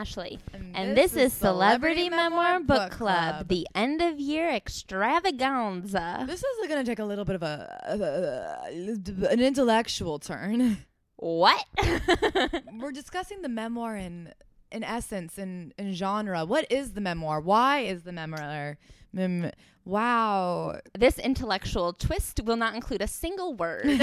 And Ashley. And, this, is Celebrity, Memoir Book Club, the end of year extravaganza. This is going to take a little bit of a, uh, an intellectual turn. What? We're discussing the memoir in in essence in in genre. What is the memoir? Why is the memoir? Mem- wow. this intellectual twist will not include a single word.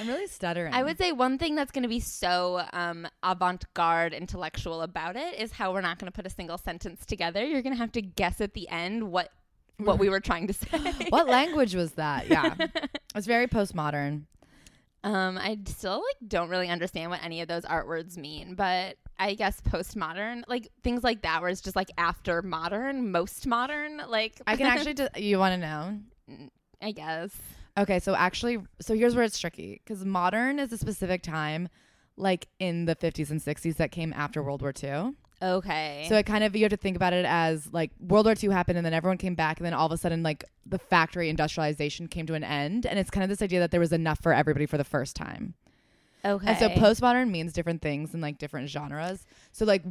I'm really stuttering. I would say one thing that's going to be so um, avant-garde intellectual about it is how we're not going to put a single sentence together. You're going to have to guess at the end what what we were trying to say. what language was that? Yeah. it's very postmodern. Um, I still like don't really understand what any of those art words mean, but I guess postmodern, like things like that, where it's just like after modern, most modern. Like I can actually. Do, you want to know? I guess. Okay, so actually, so here's where it's tricky because modern is a specific time, like in the 50s and 60s that came after World War II. Okay. So it kind of you have to think about it as like World War II happened and then everyone came back and then all of a sudden like the factory industrialization came to an end and it's kind of this idea that there was enough for everybody for the first time. okay. And so postmodern means different things in like different genres. So like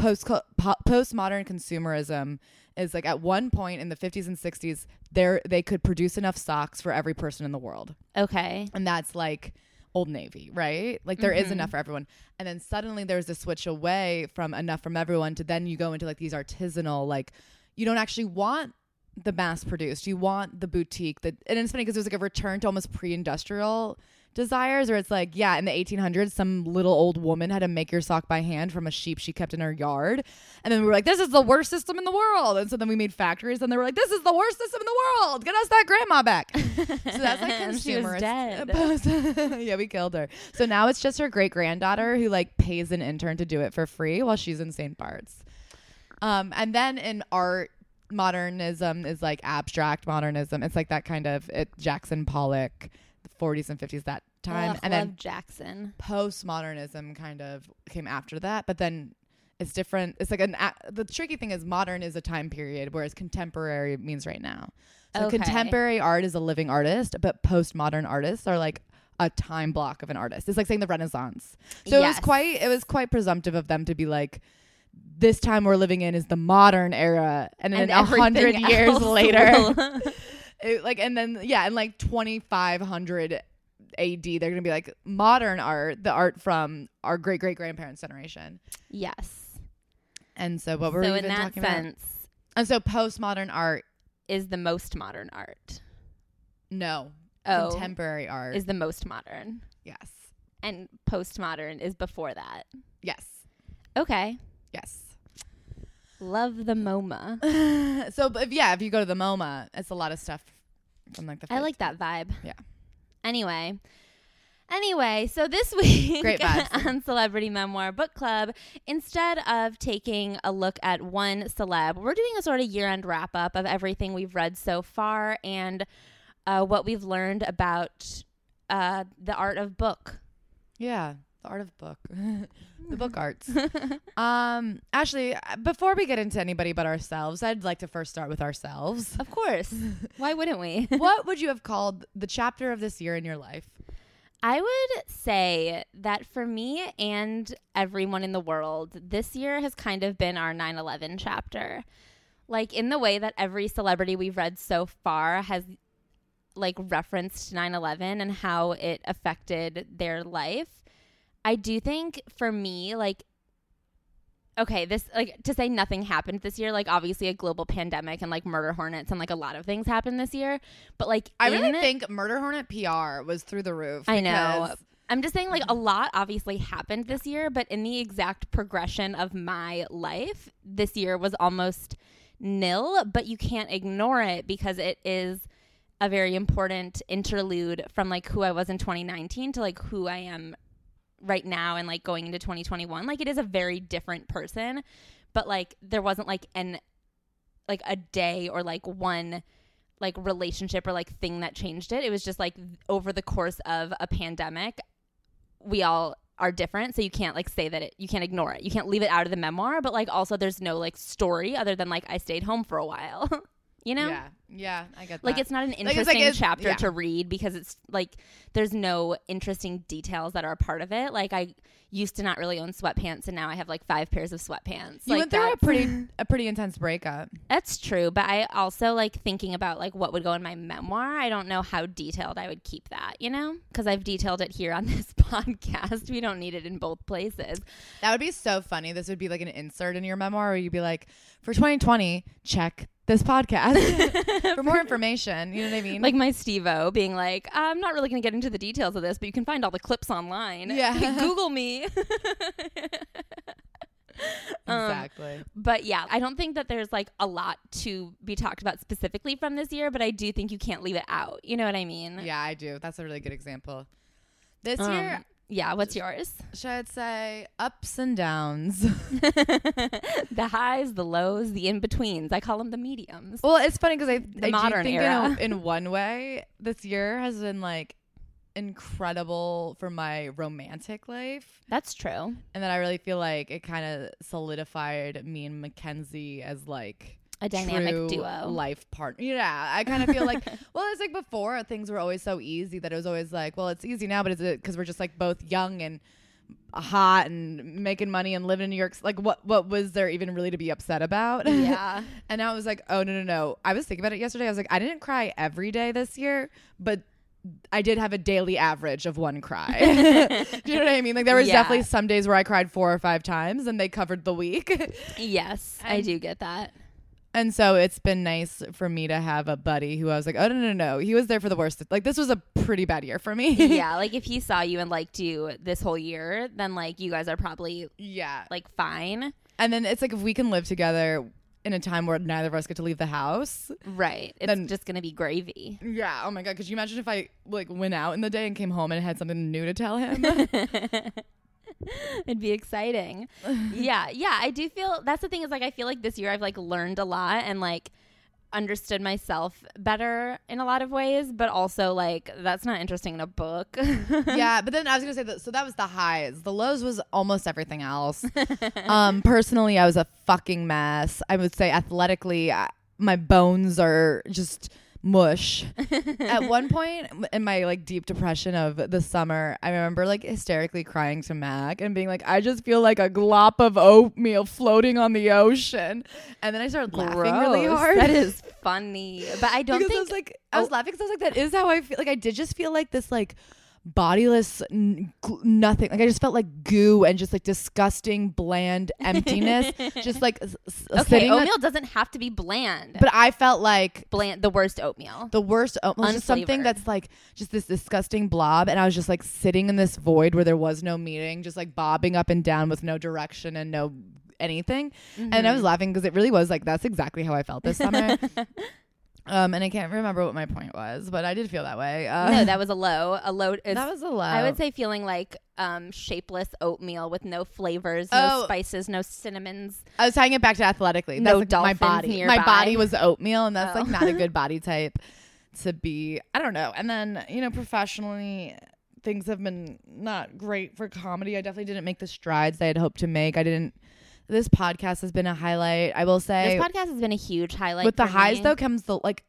post po- postmodern consumerism is like at one point in the 50s and 60s there they could produce enough socks for every person in the world. Okay. And that's like Old Navy, right? Like there is Mhm. enough for everyone. And then suddenly there's a switch away from enough from everyone to then you go into like these artisanal like you don't actually want the mass produced. You want the boutique that and it's funny because there's like a return to almost pre-industrial desires or it's like yeah in the 1800s some little old woman had to make your sock by hand from a sheep she kept in her yard and then we were like this is the worst system in the world and so then we made factories and they were like this is the worst system in the world get us that grandma back so that's like And she was consumerist. yeah, we killed her. So now it's just her great granddaughter who like pays an intern to do it for free while she's in St. Bart's. Um, and then in art, modernism is like abstract modernism. It's like that kind of it Jackson Pollock, 40s and 50s that time, Ugh, and then Jackson. postmodernism kind of came after that. But then it's different. It's like an a- the tricky thing is modern is a time period, whereas contemporary means right now. So Okay. contemporary art is a living artist, but postmodern artists are like a time block of an artist. It's like saying the Renaissance. So it was quite it was quite presumptive of them to be like this time we're living in is the modern era and then a hundred years later it, like and then yeah and like 2500 AD they're going to be like modern art the art from our great great grandparents generation. Yes. and so what were so we in that talking about? sense, and so postmodern art is the most modern art. no. Oh, contemporary art. Is the most modern, yes. And postmodern is before that. yes. Okay. yes Love the MoMA. so but yeah if you go to the MoMA it's a lot of stuff from like the I like that vibe. Yeah. Anyway. Anyway, so this week Great on Celebrity Memoir Book Club, instead of taking a look at one celeb, we're doing a sort of year end wrap up of everything we've read so far and uh, what we've learned about uh, the art of book. Yeah, the art of book, the book arts. um, Ashley, before we get into anybody but ourselves, I'd like to first start with ourselves. Of course. Why wouldn't we? what would you have called the chapter of this year in your life? I would say that for me and everyone in the world, this year has kind of been our 9 11 chapter. Like, in the way that every celebrity we've read so far has, like, referenced 9 11 and how it affected their life. I do think for me, like, okay, this, like, to say nothing happened this year, like, obviously a global pandemic and, like, murder hornets and, like, a lot of things happened this year. But, like, I really in- think Murder Hornet PR was through the roof. I know. I'm just saying, like, mm-hmm. a lot obviously happened this year, but in the exact progression of my life, this year was almost nil, but you can't ignore it because it is a very important interlude from like who I was in 2019 to like who I am right now and like going into 2021. Like, it is a very different person, but like, there wasn't like an, like a day or like one like relationship or like thing that changed it. It was just like over the course of a pandemic, we all are different. So you can't like say that it, you can't ignore it. You can't leave it out of the memoir, but like also there's no like story other than like I stayed home for a while. You know? Yeah. Yeah, I get that. Like it's not an it's like interesting it's- chapter yeah. to read because it's like there's no interesting details that are a part of it. Like I used to not really own sweatpants and now I have like five pairs of sweatpants. you like went through a that's- pretty a pretty intense breakup. That's true, but I also like thinking about like what would go in my memoir. I don't know how detailed I would keep that, you know? Cuz I've detailed it here on this podcast. We don't need it in both places. That would be so funny. This would be like an insert in your memoir where you'd be like, for 2020, check this podcast for more information. You know what I mean? Like my Steve-O being like, I'm not really going to get into the details of this, but you can find all the clips online. Yeah. Google me. Um, exactly. But yeah, I don't think that there's like a lot to be talked about specifically from this year, but I do think you can't leave it out. You know what I mean? yeah, I do. That's a really good example. This Um, year, yeah, what's yours? should I say ups and downs? the highs, the lows, the in betweens. I call them the mediums. well, it's funny because I, I do modern think era. In, in one way, this year has been like incredible for my romantic life. That's true. And then I really feel like it kind of solidified me and Mackenzie as like A dynamic true duo. life partner. Yeah, I kind of feel like well, it's like before things were always so easy that it was always like, well, it's easy now, but is it because we're just like both young and hot and making money and living in New York? Like, what what was there even really to be upset about? Yeah. and now I was like, oh no no no. I was thinking about it yesterday. I was like, I didn't cry every day this year, but. I did have a daily average of one cry. Do you know what I mean? Like there was Yeah. definitely some days where I cried four or five times and they covered the week. yes, I do get that. And so it's been nice for me to have a buddy who I was like, oh, no, no, no. He was there for the worst. Like, this was a pretty bad year for me. yeah, like if he saw you and liked you this whole year, then like you guys are probably yeah. like fine. And then it's like, if we can live together in a time where neither of us get to leave the house. Right. It's Then- just gonna be gravy. Yeah. Oh my God. Could you imagine if I like went out in the day and came home and had something new to tell him? It'd be exciting. yeah, yeah. I do feel that's the thing is like I feel like this year I've like learned a lot and like understood myself better in a lot of ways, but also like that's not interesting in a book. yeah. But then I was going to say that. So that was the highs. The lows was almost everything else. um, personally, I was a fucking mess. I would say athletically, I, my bones are just mush. At one point in my like deep depression of the summer, I remember like hysterically crying to Mac and being like, I just feel like a glop of oatmeal floating on the ocean. And then I started laughing really hard. That is funny. But I don't because think I was like, I was oh. laughing because I was like, that is how I feel. Like I did just feel like this like bodiless n- nothing. Like I just felt like goo and just like disgusting bland emptiness. just like s- Okay, oatmeal doesn't have to be bland. but I felt like bland the worst oatmeal. the worst oatmeal just something that's like just this disgusting blob and i was just like sitting in this void where there was no meeting just like bobbing up and down with no direction and no anything and Mm-hmm. i was laughing because it really was like that's exactly how i felt this summer um and i can't remember what my point was but i did feel that way uh, no, that was a low. A low that was a lot I would say feeling like um, shapeless oatmeal with no flavors, Oh. no spices, no cinnamons. i was tying it back to athletically No that's like my body nearby. my body was oatmeal and that's Oh. like not a good body type to be i don't know and then you know professionally things have been not great for comedy i definitely didn't make the strides i had hoped to make i didn't this podcast has been a highlight i will say This podcast has been a huge highlight. with the highs me. though comes the like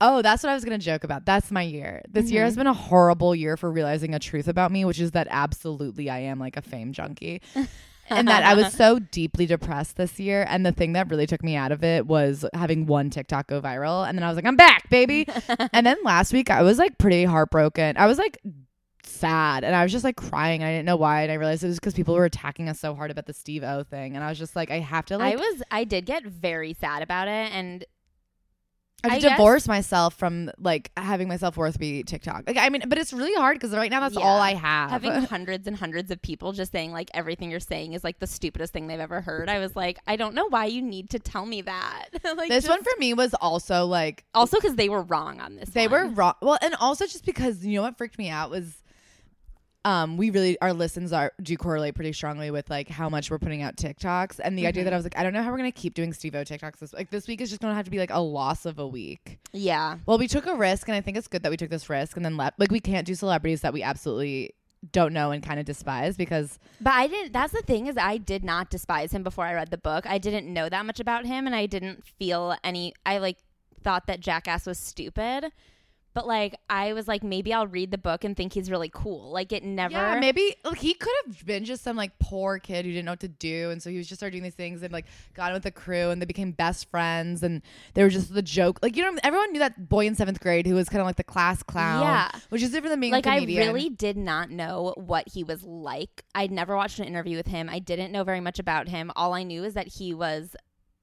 oh that's what i was gonna joke about that's my year this year Mhm. has been a horrible year for realizing a truth about me which is that absolutely i am like a fame junkie and that I was so deeply depressed this year. And the thing that really took me out of it was having one TikTok go viral. And then I was like, I'm back, baby. and then last week, I was like pretty heartbroken. I was like sad and I was just like crying. I didn't know why. And I realized it was because people were attacking us so hard about the Steve O thing. And I was just like, I have to like, I was I did get very sad about it and I I to guess- divorce myself from like having myself worth be TikTok. Like, I mean, but it's really hard because right now that's Yeah. all I have. having hundreds and hundreds of people just saying like everything you're saying is like the stupidest thing they've ever heard. I was like, I don't know why you need to tell me that. like this just- one for me was also like also because they were wrong on this. They one. were wrong. Well, and also just because you know what freaked me out was, um, we really our listens are do correlate pretty strongly with like how much we're putting out TikToks, and the idea Mm-hmm. that I was like, I don't know how we're gonna keep doing Steve O TikToks this like this week is just gonna have to be like a loss of a week. Yeah. Well, we took a risk, and I think it's good that we took this risk, and then left. Like we can't do celebrities that we absolutely don't know and kind of despise because But I didn't. That's the thing is, I did not despise him before I read the book. I didn't know that much about him, and I didn't feel any. I like thought that Jackass was stupid. But like I was like maybe I'll read the book and think he's really cool. Like it never Yeah, maybe like he could have been just some like poor kid who didn't know what to do, and so he was just started doing these things and like got in with the crew, and they became best friends, and they were just the joke. Like you know, everyone knew that boy in seventh grade who was kind of like the class clown. Yeah. which is different than being like I really did not know what he was like. I'd never watched an interview with him. I didn't know very much about him. All I knew is that he was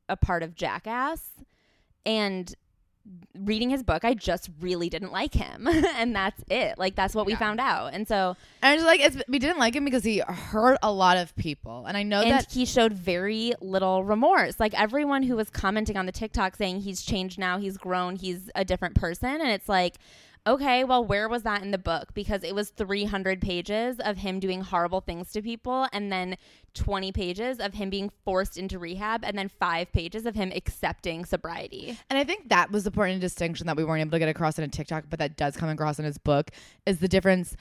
a part of Jackass and reading his book, I just really didn't like him. and that's it. Like that's what we found out. And so and it's like it's, we didn't like him because he hurt a lot of people, and I know and that he showed very little remorse. Like everyone who was commenting on the TikTok saying he's changed now, he's grown, he's a different person. And it's like, okay, well, where was that in the book? Because it was 300 pages of him doing horrible things to people, and then 20 pages of him being forced into rehab, and then five pages of him accepting sobriety. And I think that was the important distinction that we weren't able to get across in a TikTok, but that does come across in his book is the difference.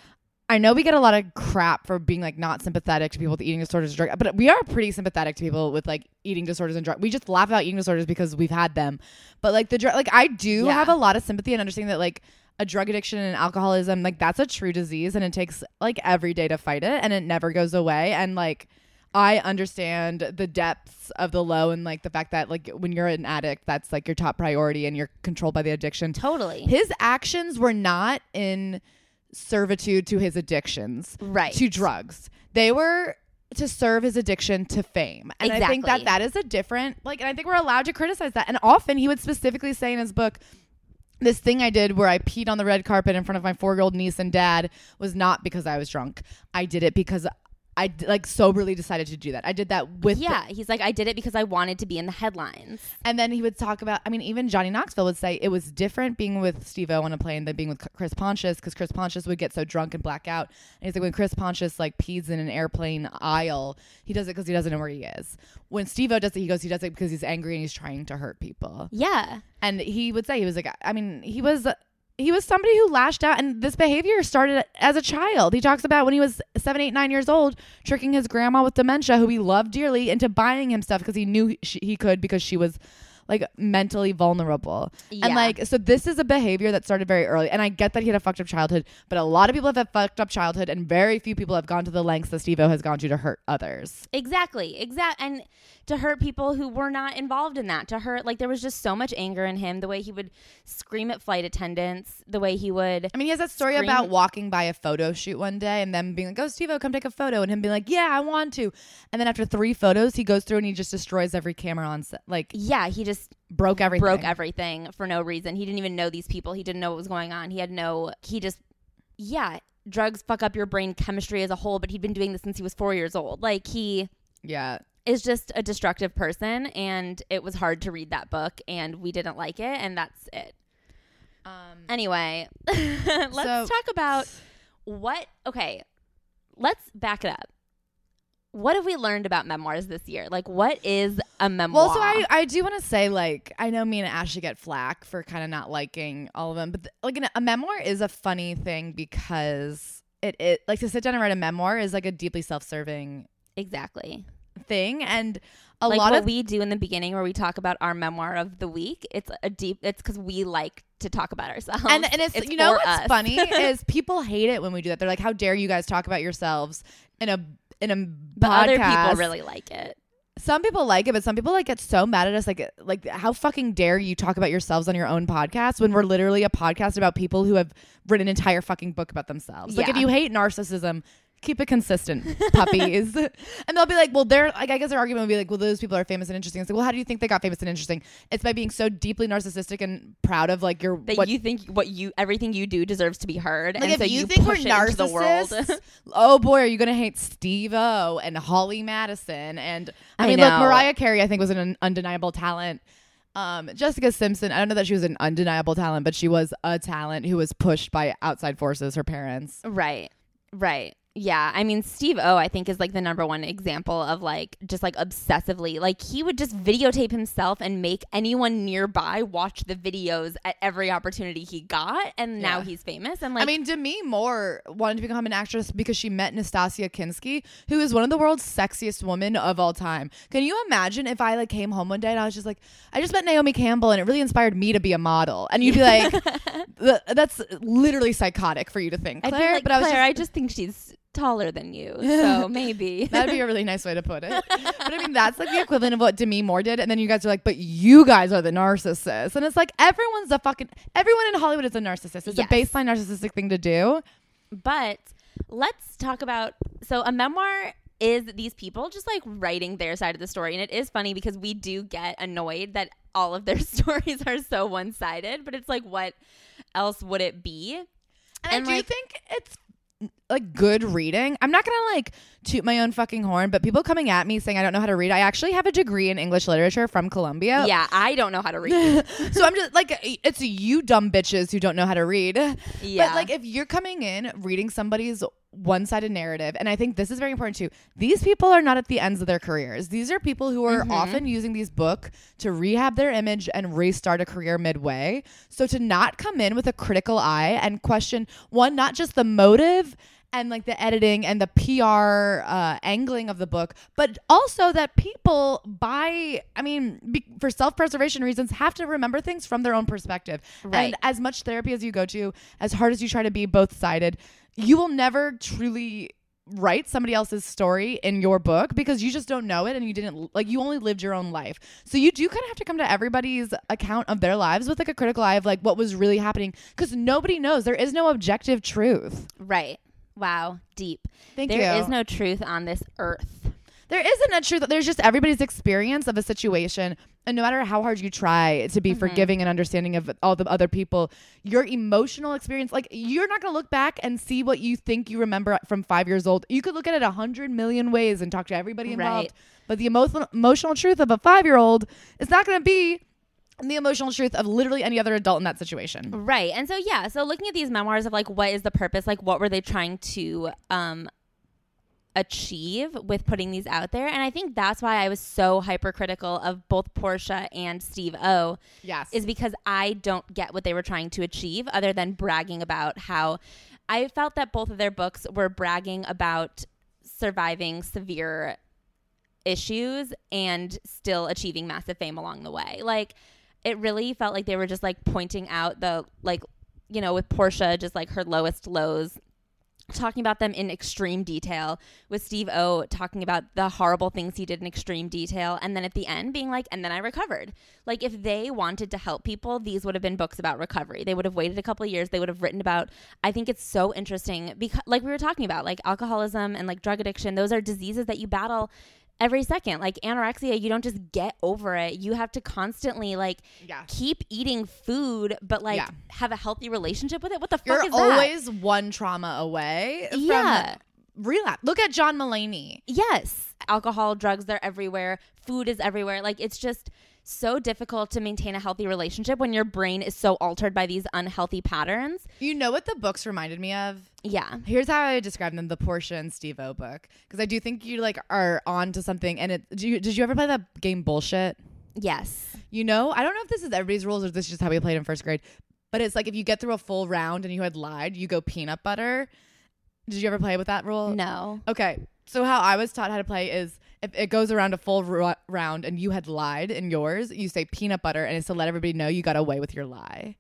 I know we get a lot of crap for being like not sympathetic to people with eating disorders and drug, but we are pretty sympathetic to people with like eating disorders and drug. We just laugh about eating disorders because we've had them. But like the drug, like I do Yeah. have a lot of sympathy and understanding that like a drug addiction and alcoholism, like that's a true disease and it takes like every day to fight it and it never goes away. And like I understand the depths of the low and like the fact that like when you're an addict, that's like your top priority and you're controlled by the addiction. Totally. His actions were not in servitude to his addictions, Right. To drugs. They were to serve his addiction to fame. And I think that that is a different like and I think we're allowed to criticize that. And often he would specifically say in his book this thing I did where I peed on the red carpet in front of my four year old niece and dad was not because I was drunk. I did it because I d- like soberly decided to do that. I did that with the- yeah, he's like, I did it because I wanted to be in the headlines. and then he would talk about, I mean, even Johnny Knoxville would say it was different being with Steve O on a plane than being with Chris Pontius because Chris Pontius would get so drunk and black out. And he's like, when Chris Pontius like pees in an airplane aisle, he does it because he doesn't know where he is. When Steve O does it, he goes, he does it because he's angry and he's trying to hurt people. Yeah. And he would say, he was like, I mean, he was. He was somebody who lashed out, and this behavior started as a child. He talks about when he was seven, eight, nine years old, tricking his grandma with dementia, who he loved dearly, into buying him stuff because he knew she, he could because she was like mentally vulnerable. And like, so this is a behavior that started very early. And I get that he had a fucked up childhood, but a lot of people have a fucked up childhood, and very few people have gone to the lengths that Steve O has gone to to hurt others. Exactly. Exact and to hurt people who were not involved in that. To hurt like there was just so much anger in him. The way he would scream at flight attendants. The way he would. I mean, he has that story Scream- about walking by a photo shoot one day and them being like, "Oh, Steve-O, come take a photo," and him being like, "Yeah, I want to." And then after three photos, he goes through and he just destroys every camera on set, like Yeah, he just broke everything. broke everything for no reason. He didn't even know these people. He didn't know what was going on. He had no. He just. Yeah, drugs fuck up your brain chemistry as a whole. But he'd been doing this since he was four years old. Like he yeah, is just a destructive person, and it was hard to read that book, and we didn't like it, and that's it. um, Anyway, let's So- talk about what. Okay, let's back it up. What have we learned about memoirs this year? Like, what is a memoir? Well, so I, I do want to say like I know me and Ashley get flack for kind of not liking all of them, but th- like a memoir is a funny thing because it it like to sit down and write a memoir is like a deeply self serving exactly. thing, and a like lot what of we do in the beginning where we talk about our memoir of the week. It's a deep. It's because we like to talk about ourselves. and and it's, you know what's us. funny is people hate it when we do that. They're like, "How dare you guys talk about yourselves in a in a but other people really like it. Some people like it, but some people like get so mad at us. Like, like how fucking dare you talk about yourselves on your own podcast when we're literally a podcast about people who have written an entire fucking book about themselves. Like, if you hate narcissism, keep it consistent, puppies. and they'll be like, well, they're like, I guess their argument would be like, well, those people are famous and interesting. It's like, well, how do you think they got famous and interesting? It's by being so deeply narcissistic and proud of like your That what you think what you everything you do deserves to be heard, Like and if so you, you, think we're push the world. narcissists, oh boy, are you gonna hate Steve O and Holly Madison and I I mean, look. Mariah Carey, I think was an undeniable talent. Um, Jessica Simpson, I don't know that she was an undeniable talent, but she was a talent who was pushed by outside forces, her parents. right, right. Yeah, I mean Steve O I think is like the number one example of like just like obsessively like he would just videotape himself and make anyone nearby watch the videos at every opportunity he got and now he's famous and like I mean, Demi Moore wanted to become an actress because she met Nastassja Kinski, who is one of the world's sexiest women of all time. Can you imagine if I like came home one day and I was just like, I just met Naomi Campbell and it really inspired me to be a model, and you'd be like, that's literally psychotic for you to think, Claire. like, but I was Claire, just, I just think she's taller than you, so maybe. That'd be a really nice way to put it. But I mean, that's like the equivalent of what Demi Moore did. And then you guys are like, but you guys are the narcissists. And it's like, everyone's a fucking, everyone in Hollywood is a narcissist. It's Yes. a baseline narcissistic thing to do. But let's talk about so a memoir is these people just like writing their side of the story. And it is funny because we do get annoyed that all of their stories are so one sided, but it's like, what else would it be? And, And, I do like- think it's like good reading. I'm not gonna like toot my own fucking horn, but people coming at me saying I don't know how to read. I actually have a degree in English literature from Columbia. Yeah, I don't know how to read. so I'm just like it's you dumb bitches who don't know how to read. Yeah. But like if you're coming in reading somebody's one-sided narrative, and I think this is very important too. These people are not at the ends of their careers. These are people who are mm-hmm. often using these book to rehab their image and restart a career midway. So to not come in with a critical eye and question one, not just the motive and like the editing and the PR uh, angling of the book, but also that people, by I mean, be, for self preservation reasons, have to remember things from their own perspective. Right. And as much therapy as you go to, as hard as you try to be both sided, you will never truly write somebody else's story in your book because you just don't know it and you didn't like you only lived your own life. So you do kind of have to come to everybody's account of their lives with like a critical eye of like what was really happening because nobody knows. There is no objective truth. right. Wow. Deep. Thank There you. is no truth on this earth. There isn't a truth. There's just everybody's experience of a situation. And no matter how hard you try to be mm-hmm. forgiving and understanding of all the other people, your emotional experience, like you're not going to look back and see what you think you remember from five years old. You could look at it a hundred million ways and talk to everybody involved. Right. But the emotional, emotional truth of a five year old is not going to be the emotional truth of literally any other adult in that situation. Right. And so yeah, so looking at these memoirs of like what is the purpose, like what were they trying to um achieve with putting these out there? And I think that's why I was so hypercritical of both Portia and Steve O Yes. is because I don't get what they were trying to achieve other than bragging about how I felt that both of their books were bragging about surviving severe issues and still achieving massive fame along the way. Like it really felt like they were just like pointing out the like you know with Portia just like her lowest lows talking about them in extreme detail with Steve O talking about the horrible things he did in extreme detail and then at the end being like and then I recovered. Like if they wanted to help people, these would have been books about recovery. They would have waited a couple of years. They would have written about I think it's so interesting because like we were talking about like alcoholism and like drug addiction, those are diseases that you battle every second. Like anorexia, you don't just get over it. You have to constantly like Yeah. keep eating food but like Yeah. have a healthy relationship with it. What the fuck You're is that? always one trauma away from Yeah. relapse. Look at John Mulaney. Yes. Alcohol, drugs, they're everywhere. Food is everywhere. Like it's just so difficult to maintain a healthy relationship when your brain is so altered by these unhealthy patterns. You know what the books reminded me of? Yeah. Here's how I describe them: the Portia and Steve O book, because I do think you like are on to something. And it, did you, did you ever play that game Bullshit? Yes. You know, I don't know if this is everybody's rules or this is just how we played in first grade, but it's like if you get through a full round and you had lied, you go peanut butter. Did you ever play with that rule? No. Okay. So how I was taught how to play is if it goes around a full ro- round and you had lied in yours, you say peanut butter, and it's to let everybody know you got away with your lie.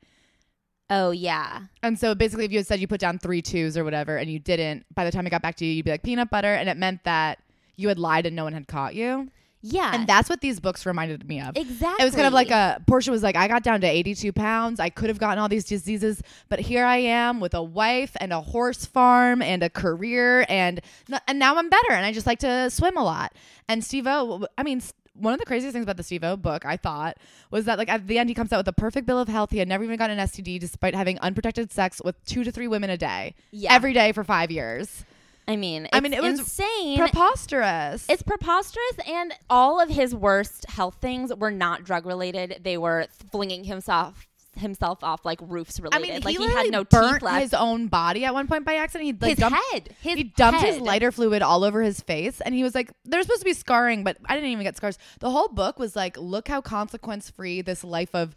Oh yeah. And so basically, if you had said you put down three twos or whatever, and you didn't, by the time it got back to you, you'd be like peanut butter, and it meant that you had lied and no one had caught you. Yeah. And that's what these books reminded me of. exactly. It was kind of like a Portia was like, I got down to 82 pounds. I could have gotten all these diseases, but here I am with a wife and a horse farm and a career, and and now I'm better, and I just like to swim a lot. And Steve O, I mean. One of the craziest things about the Steve O book, I thought, was that like at the end he comes out with a perfect bill of health. He had never even gotten an STD, despite having unprotected sex with two to three women a day, Yeah. every day for five years. I mean, I mean, it was insane. Preposterous. It's preposterous, and all of his worst health things were not drug related. They were flinging himself himself off like roofs I related. mean, like he, he, literally had no burnt teeth left. his own body at one point by accident. He like his dumped, head. His he dumped his lighter fluid all over his face, and he was like, "There's supposed to be scarring, but I didn't even get scars." The whole book was like, "Look how consequence free this life of."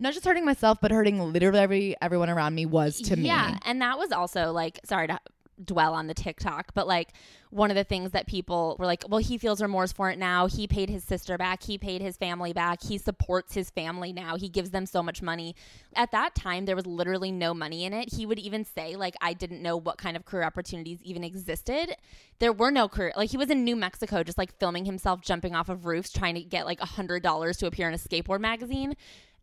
Not just hurting myself, but hurting literally every everyone around me was to me. Yeah, and that was also like sorry to dwell on the TikTok, but like one of the things that people were like, well, he feels remorse for it now. He paid his sister back. He paid his family back. He supports his family now. He gives them so much money. At that time, there was literally no money in it. He would even say, like, I didn't know what kind of career opportunities even existed. There were no career. Like, he was in New Mexico just like filming himself jumping off of roofs trying to get like a $100 to appear in a skateboard magazine.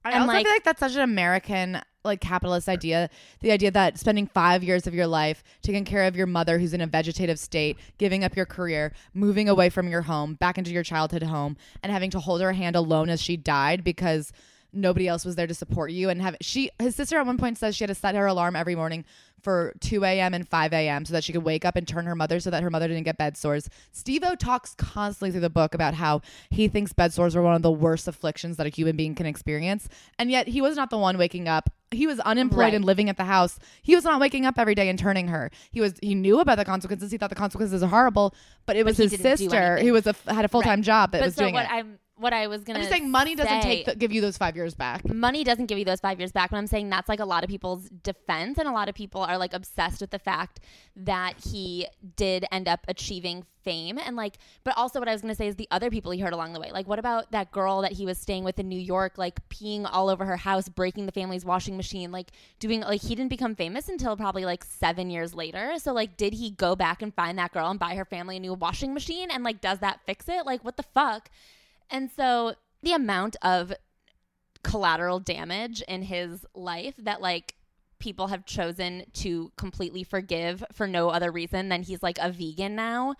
I And, also like- feel like that's such an American like capitalist idea. The idea that spending five years of your life taking care of your mother who's in a vegetative state, giving up your career, moving away from your home, back into your childhood home, and having to hold her hand alone as she died because nobody else was there to support you and have she his sister at one point says she had to set her alarm every morning for 2 a.m. and 5 a.m. so that she could wake up and turn her mother so that her mother didn't get bed sores. Steve O talks constantly through the book about how he thinks bed sores are one of the worst afflictions that a human being can experience. And yet he was not the one waking up. He was unemployed Right. and living at the house. He was not waking up every day and turning her. He was he knew about the consequences. He thought the consequences are horrible, but it was he his sister who was a had a full-time job that but was so doing what it. I'm what I was gonna I'm just saying money doesn't say- take the, give you those 5 years back. money doesn't give you those five years back. But I'm saying that's like a lot of people's defense, and a lot of people are like obsessed with the fact that he did end up achieving fame, and like, but also what I was gonna say is the other people he hurt along the way. Like, what about that girl that he was staying with in New York, like peeing all over her house, breaking the family's washing machine, like doing like he didn't become famous until probably like seven years later. So like, did he go back and find that girl and buy her family a new washing machine? And like, does that fix it? Like, what the fuck? And so the amount of collateral damage in his life that like people have chosen to completely forgive for no other reason than he's like a vegan now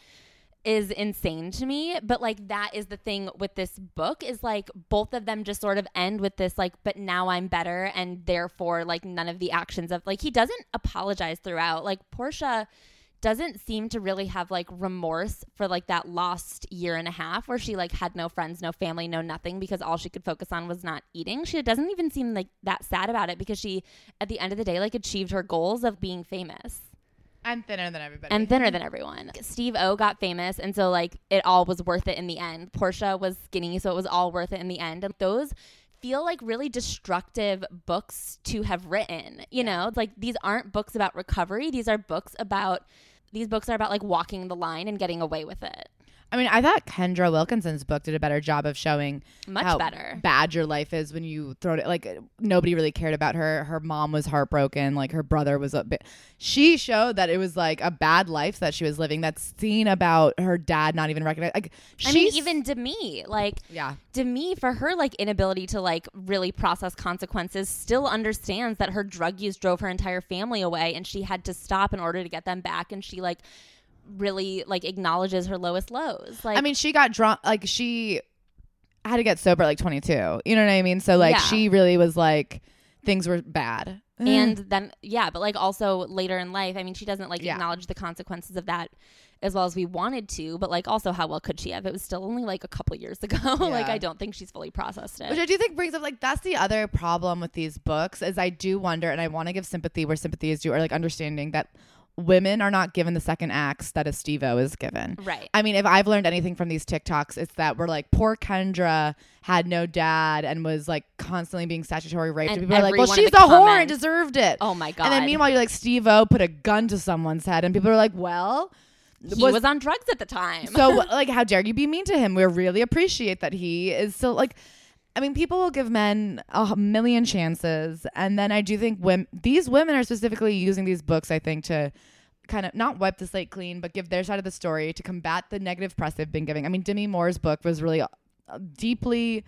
is insane to me. But like that is the thing with this book is like both of them just sort of end with this like but now I'm better and therefore like none of the actions of like he doesn't apologize throughout. Like Portia doesn't seem to really have like remorse for like that lost year and a half where she like had no friends, no family, no nothing because all she could focus on was not eating. She doesn't even seem like that sad about it because she at the end of the day like achieved her goals of being famous I'm thinner than everybody. and thinner than everyone. Steve O got famous and so like it all was worth it in the end. Portia was skinny so it was all worth it in the end. And those feel like really destructive books to have written. You know, like these aren't books about recovery. These are books about these books are about like walking the line and getting away with it. I mean, I thought Kendra Wilkinson's book did a better job of showing Much how better. bad your life is when you throw it. Like nobody really cared about her. Her mom was heartbroken. Like her brother was a bit. She showed that it was like a bad life that she was living. That scene about her dad not even recognizing. Like she I mean, she's- even Demi, like yeah. Demi, for her like inability to like really process consequences, still understands that her drug use drove her entire family away, and she had to stop in order to get them back. And she like really like acknowledges her lowest lows. Like, I mean, she got drunk. Like she had to get sober at like 22. You know what I mean? So like Yeah. she really was like things were bad. and then yeah, but like also later in life, I mean, she doesn't like Yeah. acknowledge the consequences of that as well as we wanted to. But like also, how well could she have? It was still only like a couple years ago. like Yeah. I don't think she's fully processed it. Which I do think brings up like that's the other problem with these books is I do wonder and I want to give sympathy where sympathy is due or like understanding that women are not given the second acts that a Steve is given. right. I mean, if I've learned anything from these TikToks, it's that we're like poor Kendra had no dad and was like constantly being statutory raped. And, And people are like, well, she's a whore and deserved it. Oh my god. and then meanwhile, you're like, Steve put a gun to someone's head, and people are like, well, he was, on drugs at the time. so like how dare you be mean to him we really appreciate that he is still like i mean people will give men a million chances and then i do think women these women are specifically using these books i think to kind of not wipe the slate clean but give their side of the story to combat the negative press they've been giving. I mean demi moore's book was really uh, deeply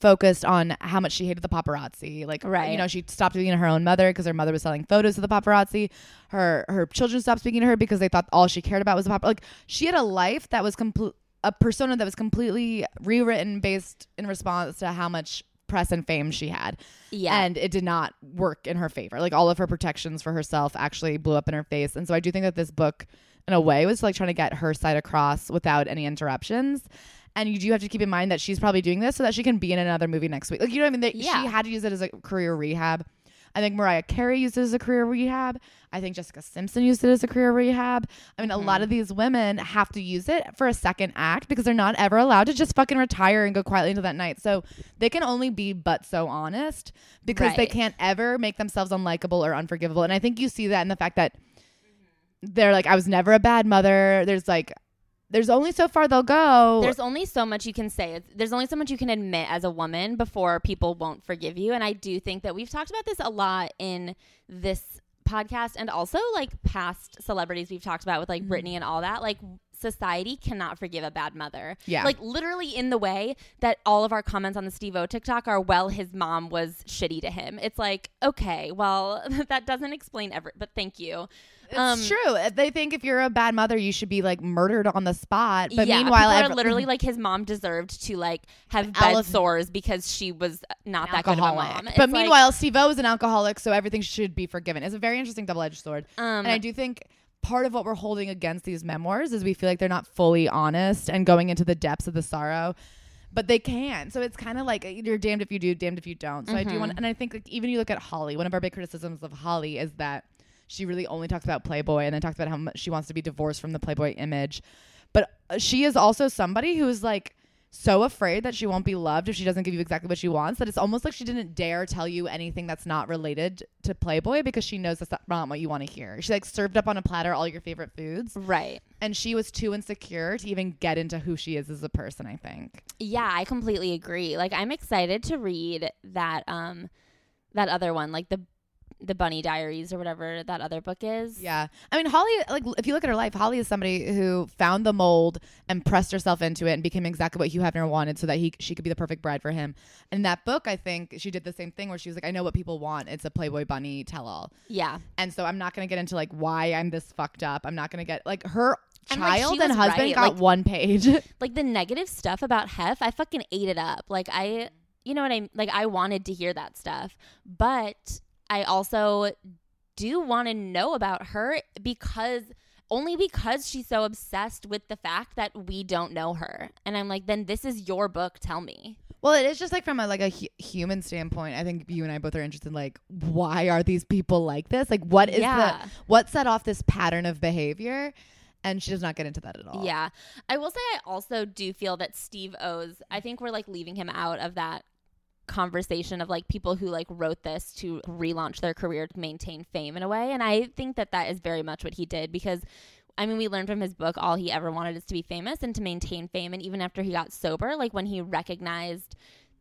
focused on how much she hated the paparazzi. Like Right. you know she stopped being her own mother because her mother was selling photos to the paparazzi. Her her children stopped speaking to her because they thought all she cared about was the paparazzi like she had a life that was complete a persona that was completely rewritten based in response to how much press and fame she had yeah. and it did not work in her favor like all of her protections for herself actually blew up in her face and so i do think that this book in a way was like trying to get her side across without any interruptions And you do have to keep in mind that she's probably doing this so that she can be in another movie next week. Like you know what I mean? That Yeah. She had to use it as a career rehab. I think Mariah Carey used it as a career rehab. I think Jessica Simpson used it as a career rehab. I mean, a lot Mm-hmm. of these women have to use it for a second act because they're not ever allowed to just fucking retire and go quietly into that night. So they can only be but so honest because they can't ever make themselves unlikable or unforgivable. And I think you see that in the fact that they're like, I was never a bad mother. There's like, there's only so far they'll go. There's only so much you can say. There's only so much you can admit as a woman before people won't forgive you. And I do think that we've talked about this a lot in this podcast and also like past celebrities we've talked about with like mm-hmm. Britney and all that. Like society cannot forgive a bad mother. Yeah. Like literally in the way that all of our comments on the Steve O TikTok are, well, his mom was shitty to him. It's like, okay, well, that doesn't explain every, but thank you. It's Um, true. They think if you're a bad mother, you should be like murdered on the spot. But yeah, meanwhile, literally like his mom deserved to like have bed sores because she was not that good of a mom. It's But like, meanwhile, Steve O is an alcoholic, so everything should be forgiven. It's a very interesting double edged sword. um, and I do think part of what we're holding against these memoirs is we feel like they're not fully honest and going into the depths of the sorrow. But they can. So it's kind of like you're damned if you do, damned if you don't. So I do want, Mm-hmm. and I think like even you look at Holly, one of our big criticisms of Holly is that she really only talks about Playboy and then talks about how much she wants to be divorced from the Playboy image. But uh, she is also somebody who's like so afraid that she won't be loved if she doesn't give you exactly what she wants that it's almost like she didn't dare tell you anything that's not related to Playboy because she knows that's not what you want to hear. She like served up on a platter all your favorite foods right. and she was too insecure to even get into who she is as a person, I think. Yeah, I completely agree. Like I'm excited to read that um that other one, like the the Bunny Diaries or whatever that other book is. Yeah. I mean, Holly, like, if you look at her life, Holly is somebody who found the mold and pressed herself into it and became exactly what Hugh Hefner wanted so that he she could be the perfect bride for him. In that book, I think she did the same thing where she was like, I know what people want. It's a Playboy bunny tell all. Yeah. And so I'm not going to get into like why I'm this fucked up. I'm not going to get like her And, like, child and husband right, got like- one page. Like the negative stuff about Hef, I fucking ate it up. Like I you know what I mean? like I wanted to hear that stuff. But I also do want to know about her because only because she's so obsessed with the fact that we don't know her. And I'm like, then this is your book, tell me. Well, it is just like from a like a hu- human standpoint. I think you and I both are interested. In, Like, why are these people like this? Like, what is Yeah. the what set off this pattern of behavior? And she does not get into that at all. Yeah. I will say I also do feel that Steve O's I think we're like leaving him out of that conversation of like people who like wrote this to relaunch their career to maintain fame in a way and I think that that is very much what he did because I mean we learned from his book all he ever wanted is to be famous and to maintain fame and even after he got sober like when he recognized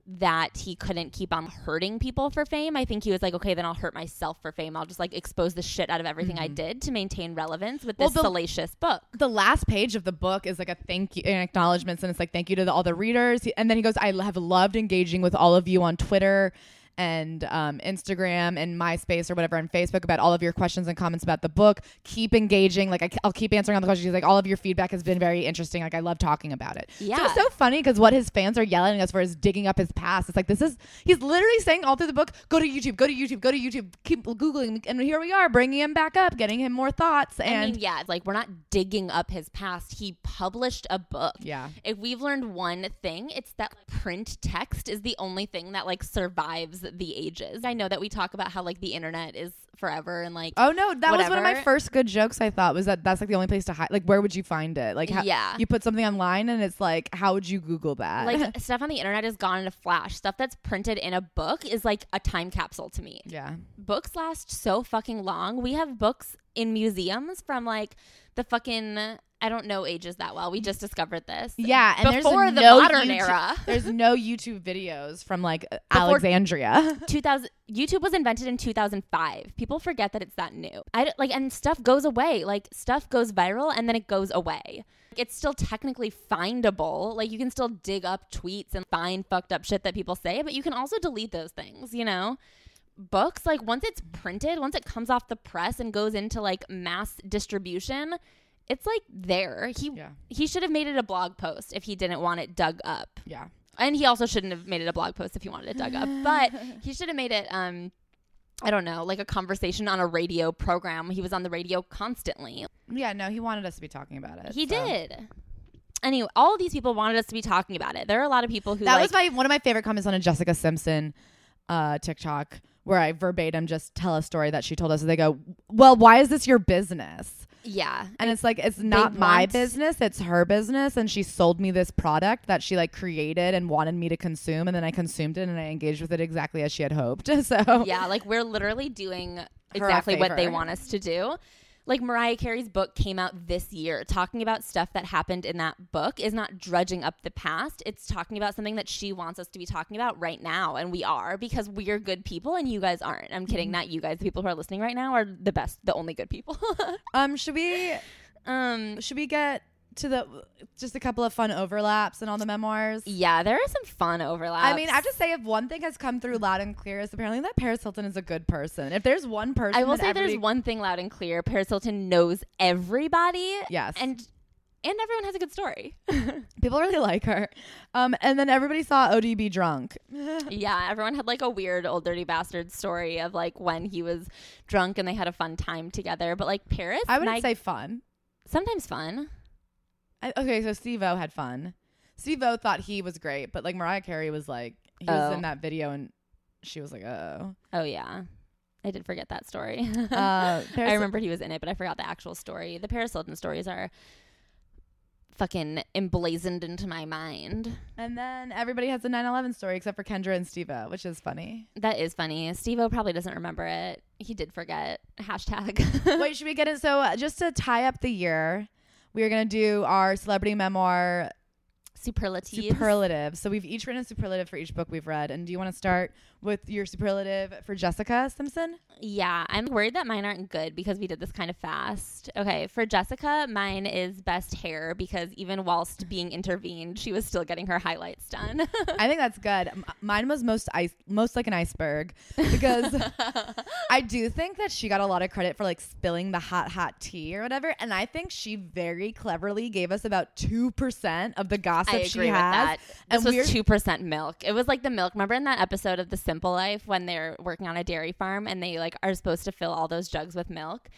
that he couldn't keep on hurting people for fame. I think he was like, okay, then I'll hurt myself for fame. I'll just like expose the shit out of everything I mm-hmm. did to maintain relevance with Well, this the- salacious book. The last page of the book is like a thank you and acknowledgments, and it's like thank you to the, all the readers. And then he goes, I have loved engaging with all of you on Twitter and um, Instagram and MySpace or whatever and Facebook about all of your questions and comments about the book. Keep engaging. Like I, will keep answering all the questions. Like, all of your feedback has been very interesting. Like I love talking about it. Yeah. So it's so funny because what his fans are yelling at us for is digging up his past. It's like this is he's literally saying all through the book, go to YouTube, go to YouTube, go to YouTube, keep googling, and here we are, bringing him back up, getting him more thoughts. And I mean, yeah, like we're not digging up his past. He published a book. yeah. If we've learned one thing, it's that like, print text is the only thing that like survives the ages. I know that we talk about how like the internet is forever and like Oh no, that was one of my first good jokes. I thought was that that's like the only place to hide. Like, where would you find it? Like, how, Yeah. you put something online, and it's like, how would you Google that? like stuff on the internet is gone in a flash. Stuff that's printed in a book is like a time capsule to me. yeah, Books last so fucking long. We have books in museums from like the fucking I don't know ages that well. We just discovered this. yeah. And Before there's the no modern YouTube- era. There's no YouTube videos from like Before- Alexandria. 2000 YouTube was invented in 2005. People forget that it's that new. I like and stuff goes away. Like stuff goes viral and then it goes away. It's still technically findable. Like you can still dig up tweets and find fucked up shit that people say, but you can also delete those things, you know? Books like once it's printed, once it comes off the press and goes into like mass distribution, it's like there. He Yeah. he should have made it a blog post if he didn't want it dug up. yeah, And he also shouldn't have made it a blog post if he wanted it dug up. But he should have made it um I don't know, like a conversation on a radio program. He was on the radio constantly. yeah. No, he wanted us to be talking about it. He so. did. Anyway, all of these people wanted us to be talking about it. There are a lot of people who That like, was my one of my favorite comments on a Jessica Simpson uh, TikTok where I verbatim just tell a story that she told us. And they go, "Well, why is this your business?" Yeah. And it's like it's not my want- business; it's her business, and she sold me this product that she like created and wanted me to consume, and then I consumed it and I engaged with it exactly as she had hoped. So yeah, like we're literally doing exactly what they want us to do. Like Mariah Carey's book came out this year. Talking about stuff that happened in that book is not drudging up the past. It's talking about something that she wants us to be talking about right now. And we are because we're good people and you guys aren't. I'm Mm-hmm. kidding. Not you guys. The people who are listening right now are the best, the only good people. um, should we um, should we get to the just a couple of fun overlaps and all the memoirs? yeah, there are some fun overlaps. I mean, I have to say, if one thing has come through loud and clear, is apparently that Paris Hilton is a good person. If there's one person, I will say there's one thing loud and clear. Paris Hilton knows everybody. Yes. And and everyone has a good story. people really like her. Um, and then everybody saw ODB drunk. yeah, everyone had like a weird old dirty bastard story of like when he was drunk and they had a fun time together. But like Paris, I wouldn't my- say fun. sometimes fun. I, okay, so Steve-O had fun. Steve-O thought he was great, but like Mariah Carey was like, he was Oh. in that video and she was like, oh. Oh yeah, I did forget that story. Uh, Paris, I remembered he was in it, but I forgot the actual story. The Paris Hilton stories are fucking emblazoned into my mind. And then everybody has a 9/11 story except for Kendra and Steve-O, which is funny. That is funny. Steve O probably doesn't remember it. He did forget. Hashtag. Wait, should we get it? So uh, just to tie up the year, we are gonna do our celebrity memoir Superlatives. superlative. So we've each written a superlative for each book we've read. And do you want to start with your superlative for Jessica Simpson? Yeah, I'm worried that mine aren't good because we did this kind of fast. Okay, for Jessica, mine is best hair because even whilst being intervened, she was still getting her highlights done. I think that's good. M- mine was most ice, most like an iceberg, because I do think that she got a lot of credit for like spilling the hot hot tea or whatever, and I think she very cleverly gave us about two percent of the gossip I she agree with has. that. And This was two percent milk. It was like the milk. Remember in that episode of The Simple Life when they're working on a dairy farm and they like are supposed to fill all those jugs with milk,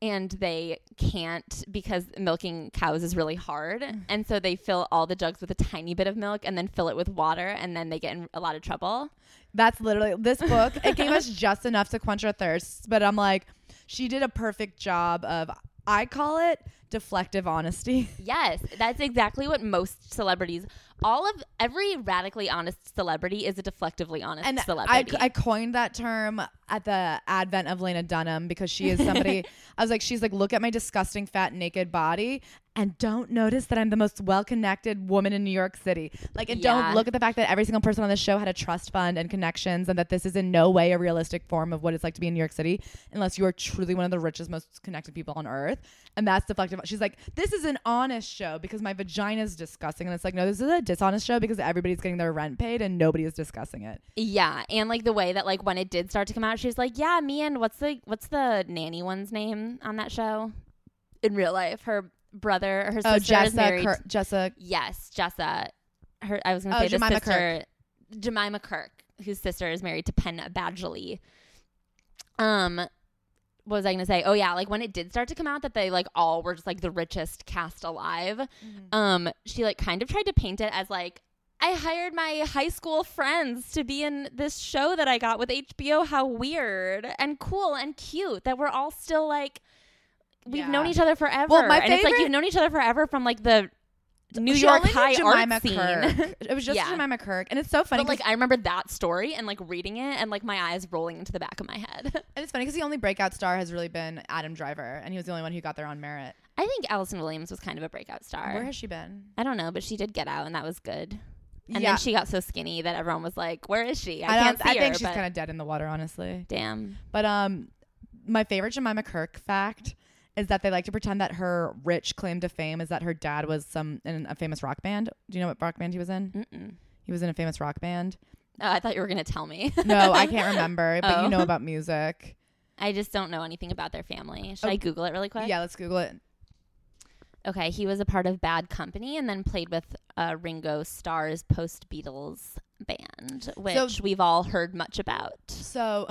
and they can't because milking cows is really hard, and so they fill all the jugs with a tiny bit of milk and then fill it with water, and then they get in a lot of trouble. That's literally this book. It gave us just enough to quench our thirsts, but I'm like, she did a perfect job of. I call it deflective honesty. Yes, that's exactly what most celebrities. All of every radically honest celebrity is a deflectively honest and I, celebrity. I coined that term at the advent of Lena Dunham because she is somebody I was like she's like look at my disgusting fat naked body and don't notice that I'm the most well-connected woman in New York City. Like and Yeah. don't look at the fact that every single person on this show had a trust fund and connections and that this is in no way a realistic form of what it's like to be in New York City unless you are truly one of the richest most connected people on earth. And that's deflective. She's like this is an honest show because my vagina is disgusting. And it's like no this is a dishonest show because everybody's getting their rent paid and nobody is discussing it. Yeah, and like the way that like when it did start to come out, she was like, "Yeah, me and what's the what's the nanny one's name on that show? In real life? Her brother, or her sister Oh, is married. Kir- Jessa. yes, Jessa. Her, I was gonna Oh, say Jemima the sister, Jemima Kirk, whose sister is married to Penn Badgley. Um, what was I gonna say? Oh yeah, like when it did start to come out that they like all were just like the richest cast alive. Um, she like kind of tried to paint it as like I hired my high school friends to be in this show that I got with HBO. How weird and cool and cute that we're all still like we've Yeah. known each other forever. Well, my and it's like favorite- you've known each other forever from like the New She York High Jemima art scene. Kirk. It was just Yeah. Jemima Kirk, and it's so funny. But like I remember that story and like reading it and like my eyes rolling into the back of my head. and it's funny because the only breakout star has really been Adam Driver, and he was the only one who got there on merit. I think Allison Williams was kind of a breakout star. Where has she been? I don't know, but she did get out and that was good. And yeah, then she got so skinny that everyone was like, "Where is she? I, I, can't see I think she's kind of dead in the water, honestly. damn. But um, my favorite Jemima Kirk fact is that they like to pretend that her rich claim to fame is that her dad was some in a famous rock band. Do you know what rock band he was in? Mm-mm. He was in a famous rock band. Oh, I thought you were gonna tell me. No, I can't remember, but Oh. you know about music. I just don't know anything about their family. Should Oh. I Google it really quick? Yeah, let's Google it. Okay, he was a part of Bad Company and then played with uh, Ringo Starr's post Beatles band, which we've all heard much about. So,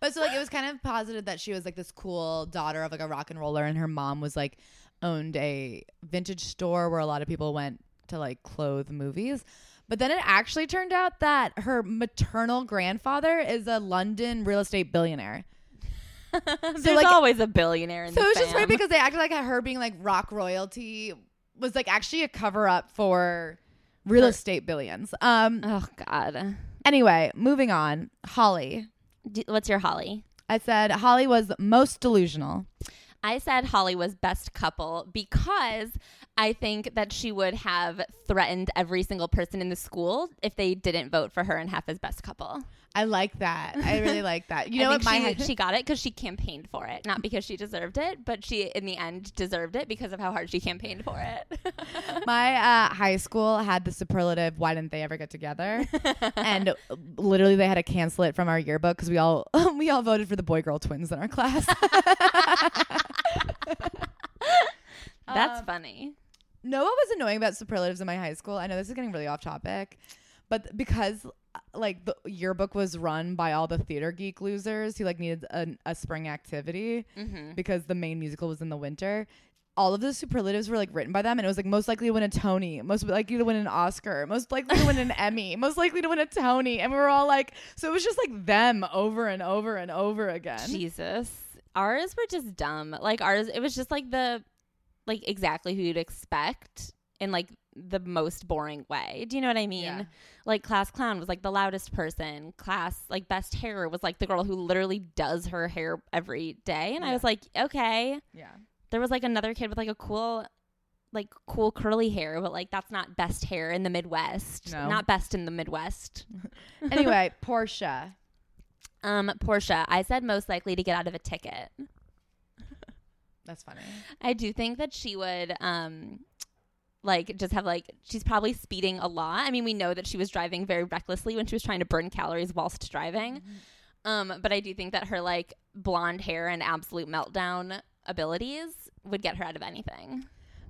but so like it was kind of posited that she was like this cool daughter of like a rock and roller, and her mom was like owned a vintage store where a lot of people went to like clothe movies. But then it actually turned out that her maternal grandfather is a London real estate billionaire. There's like- always a billionaire in So the it was just weird because they acted like her being like rock royalty was like actually a cover up for real Her- estate billions. Um Oh God. anyway, moving on. Holly. D- what's your Holly? I said Holly was most delusional. I said Holly was best couple because I think that she would have threatened every single person in the school if they didn't vote for her and half as best couple. I like that. I really like that. You know what my she, she got it because she campaigned for it, not because she deserved it, but she in the end deserved it because of how hard she campaigned for it. my uh, high school had the superlative why didn't they ever get together and literally they had to cancel it from our yearbook because we all we all voted for the boy girl twins in our class That's Um, funny. Know what was annoying about superlatives in my high school i know this is getting really off topic but because uh, like the yearbook was run by all the theater geek losers who like needed a, a spring activity hmm because the main musical was in the winter. All of the superlatives were like written by them, and it was like most likely to win a Tony, most likely to win an Oscar, most likely to win an Emmy, most likely to win a Tony, and we were all like, so it was just like them over and over and over again. Jesus. Ours were just dumb. Like ours it was just like the like exactly who you'd expect in like the most boring way. Do you know what I mean? Yeah. Like class clown was like the loudest person. Class like best hair was like the girl who literally does her hair every day. And I was like, okay. Yeah, There was like another kid with like a cool like cool curly hair, but like that's not best hair in the Midwest. No. Not best in the Midwest. anyway, Portia. Um, Portia, I said most likely to get out of a ticket. That's funny. I do think that she would um like just have like she's probably speeding a lot. I mean, we know that she was driving very recklessly when she was trying to burn calories whilst driving. Um, but I do think that her like blonde hair and absolute meltdown abilities would get her out of anything.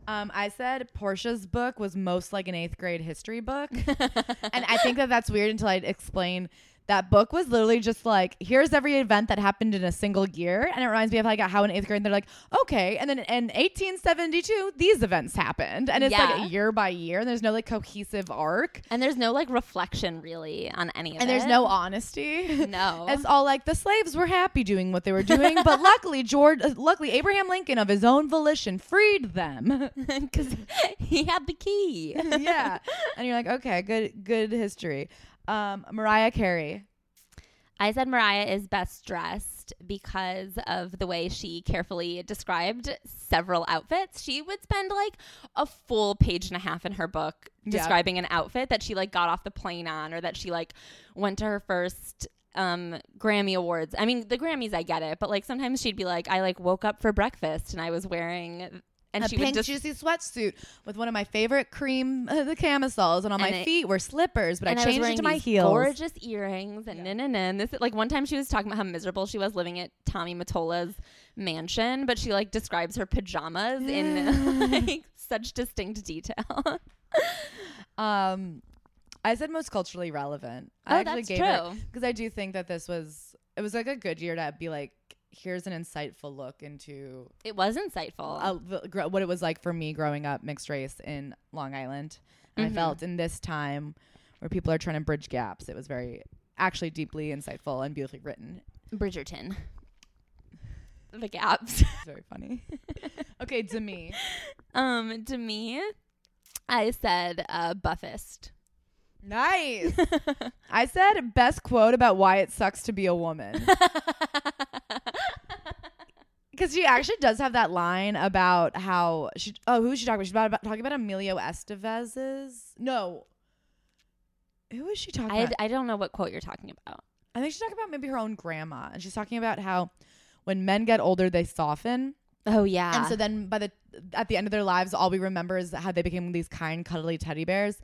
Um, I said Portia's book was most like an eighth grade history book. and I think that that's weird until I explain that book was literally just like here's every event that happened in a single year and it reminds me of like how in eighth grade they're like okay and then in 1872 these events happened and it's Yeah. like year by year and there's no like cohesive arc And there's no like reflection really on any of that. and it. there's no honesty no. it's all like the slaves were happy doing what they were doing but luckily george uh, luckily abraham lincoln of his own volition freed them because he had the key. yeah and you're like okay good good history um mariah carey I said Mariah is best dressed because of the way she carefully described several outfits. She would spend like a full page and a half in her book Yeah. describing an outfit that she like got off the plane on or that she like went to her first um Grammy awards. I mean, the Grammys I get it, but like sometimes she'd be like I like woke up for breakfast and I was wearing and a she pink would just juicy sweatsuit with one of my favorite cream uh, the camisoles, and on And my it- feet were slippers, but I changed it to my heels. Gorgeous earrings and Yeah. no. This like one time she was talking about how miserable she was living at Tommy Mottola's mansion, but she like describes her pajamas Yeah. in like such distinct detail. Um, I said most culturally relevant. oh, I actually that's gave true. because I do think that this was it was like a good year to be like here's an insightful look into It was insightful. uh, what it was like for me growing up mixed race in Long Island. And Mhm. I felt in this time where people are trying to bridge gaps, it was very actually deeply insightful and beautifully written. Bridgerton. The gaps. Very funny. okay, to me. um, to me, I said uh, buffest. Nice. I said best quote about why it sucks to be a woman. Because she actually does have that line about how she. Oh, who is she talking about? She's about, about talking about Emilio Estevez's. No. Who is she talking I, about? I don't know what quote you're talking about. I think she's talking about maybe her own grandma, and she's talking about how when men get older, they soften, Oh yeah. and so then by the at the end of their lives, all we remember is how they became these kind, cuddly teddy bears.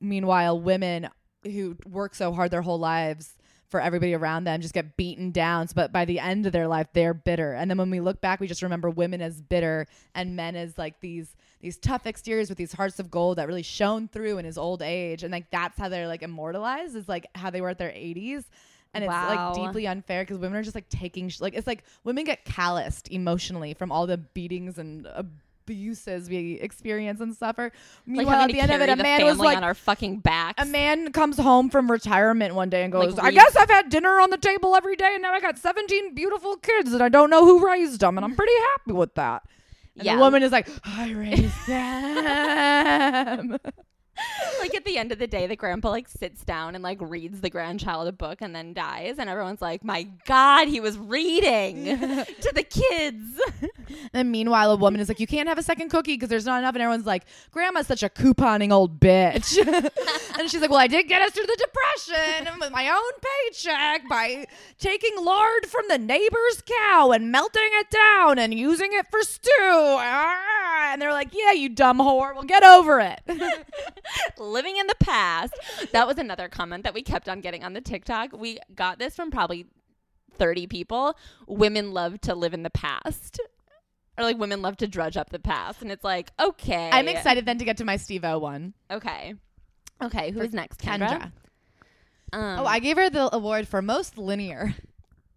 Meanwhile, women who work so hard their whole lives for everybody around them just get beaten down. So, but by the end of their life, they're bitter. And then when we look back, we just remember women as bitter and men as like these these tough exteriors with these hearts of gold that really shone through in his old age. And like that's how they're like immortalized is like how they were at their 80s. And it's Wow. like deeply unfair because women are just like taking sh- like it's like women get calloused emotionally from all the beatings and abuses we experience and suffer. like Meanwhile, at the end of it, a man was like, on our fucking backs. a man comes home from retirement one day and Like, goes, I guess I've had dinner on the table every day and now I got 17 beautiful kids and I don't know who raised them and I'm pretty happy with that. And Yeah. the woman is like, I raised them. like at the end of the day, the grandpa like sits down and like reads the grandchild a book and then dies, and everyone's like, "My God, he was reading to the kids." and meanwhile, a woman is like, You can't have a second cookie because there's not enough. And everyone's like, Grandma's such a couponing old bitch. and she's like, Well, I did get us through the depression with my own paycheck by taking lard from the neighbor's cow and melting it down and using it for stew. Ah. And they're like, Yeah, you dumb whore. Well, get over it. Living in the past. That was another comment that we kept on getting on the TikTok. We got this from probably 30 people. Women love to live in the past. Or like women love to drudge up the past. And it's like, okay. I'm excited then to get to my Steve O one. Okay. Okay. Who's next? Kendra. Kendra. Um, Oh, I gave her the award for most linear.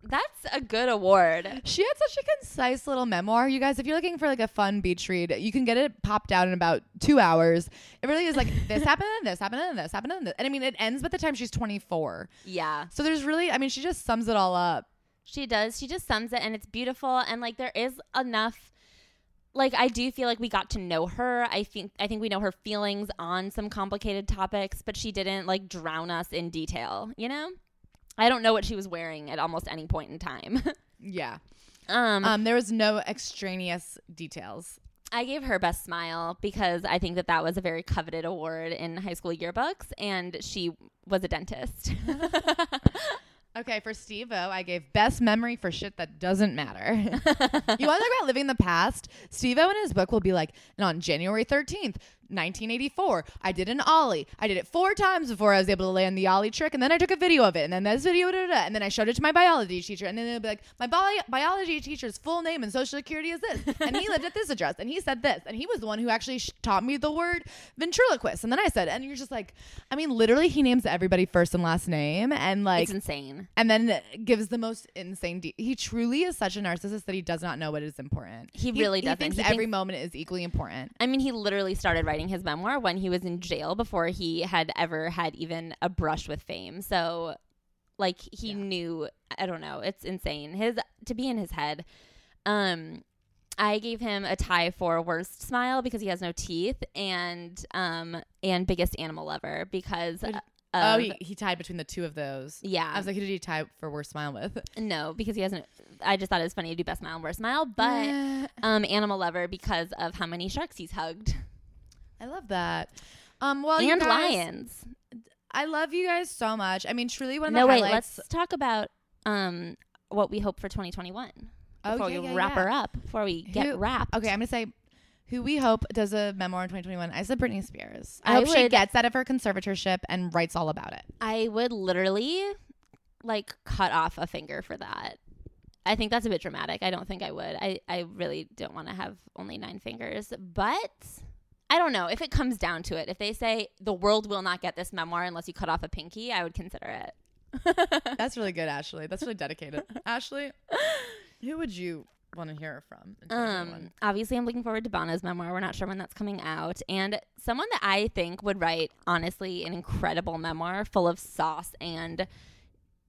That's a good award. She had such a concise little memoir. You guys, if you're looking for like a fun beach read, you can get it popped out in about two hours. It really is like this happened and this happened and this happened and this. And I mean, it ends by the time she's 24. Yeah. So there's really, I mean, she just sums it all up. She does. She just sums it and it's beautiful and like there is enough like I do feel like we got to know her. I think I think we know her feelings on some complicated topics, but she didn't like drown us in detail, you know? I don't know what she was wearing at almost any point in time. Yeah. um, Um, there was no extraneous details. I gave her best smile because I think that that was a very coveted award in high school yearbooks and she was a dentist. Okay, for Steve O, I gave best memory for shit that doesn't matter. you want to talk about living the past? Steve O in his book will be like, and on January 13th, 1984, I did an Ollie. I did it four times before I was able to land the Ollie trick, and then I took a video of it, and then this video, da, da, da, and then I showed it to my biology teacher, and then they'll be like, my bi- biology teacher's full name and social security is this, and he lived at this address, and he said this, and he was the one who actually sh- taught me the word ventriloquist, and then I said, and you're just like, I mean, literally, he names everybody first and last name, and like, it's insane. and then gives the most insane. De- he truly is such a narcissist that he does not know what is important. He really doesn't. He thinks He every thinks- moment is equally important. I mean, he literally started writing his memoir when he was in jail before he had ever had even a brush with fame. So, like, he Yeah. knew. I don't know. It's insane. His to be in his head. Um, I gave him a tie for worst smile because he has no teeth, and um, and biggest animal lover because. Of- oh, he, he tied between the two of those. yeah. I was like, who did he tie for worst smile with? no, because he hasn't. I just thought it was funny to do best smile and worst smile, but um, animal lover because of how many sharks he's hugged I love that. Um, well, you and guys- lions. I love you guys so much. I mean, truly one of No, the wait. highlights. Let's talk about um what we hope for 2021 Oh, before yeah, we yeah, wrap yeah. her up. Before we get Who- wrapped. Okay, I'm gonna say who we hope does a memoir in 2021. I said Britney Spears. I, I hope she gets out of her conservatorship and writes all about it. I would literally like cut off a finger for that. I think that's a bit dramatic. I don't think I would. I I really don't want to have only nine fingers, but. I don't know if it comes down to it. If they say the world will not get this memoir unless you cut off a pinky, I would consider it. That's really good, Ashley. That's really dedicated. Ashley, who would you want to hear from? Um, obviously, I'm looking forward to Bono's memoir. We're not sure when that's coming out. And someone that I think would write, honestly, an incredible memoir full of sauce and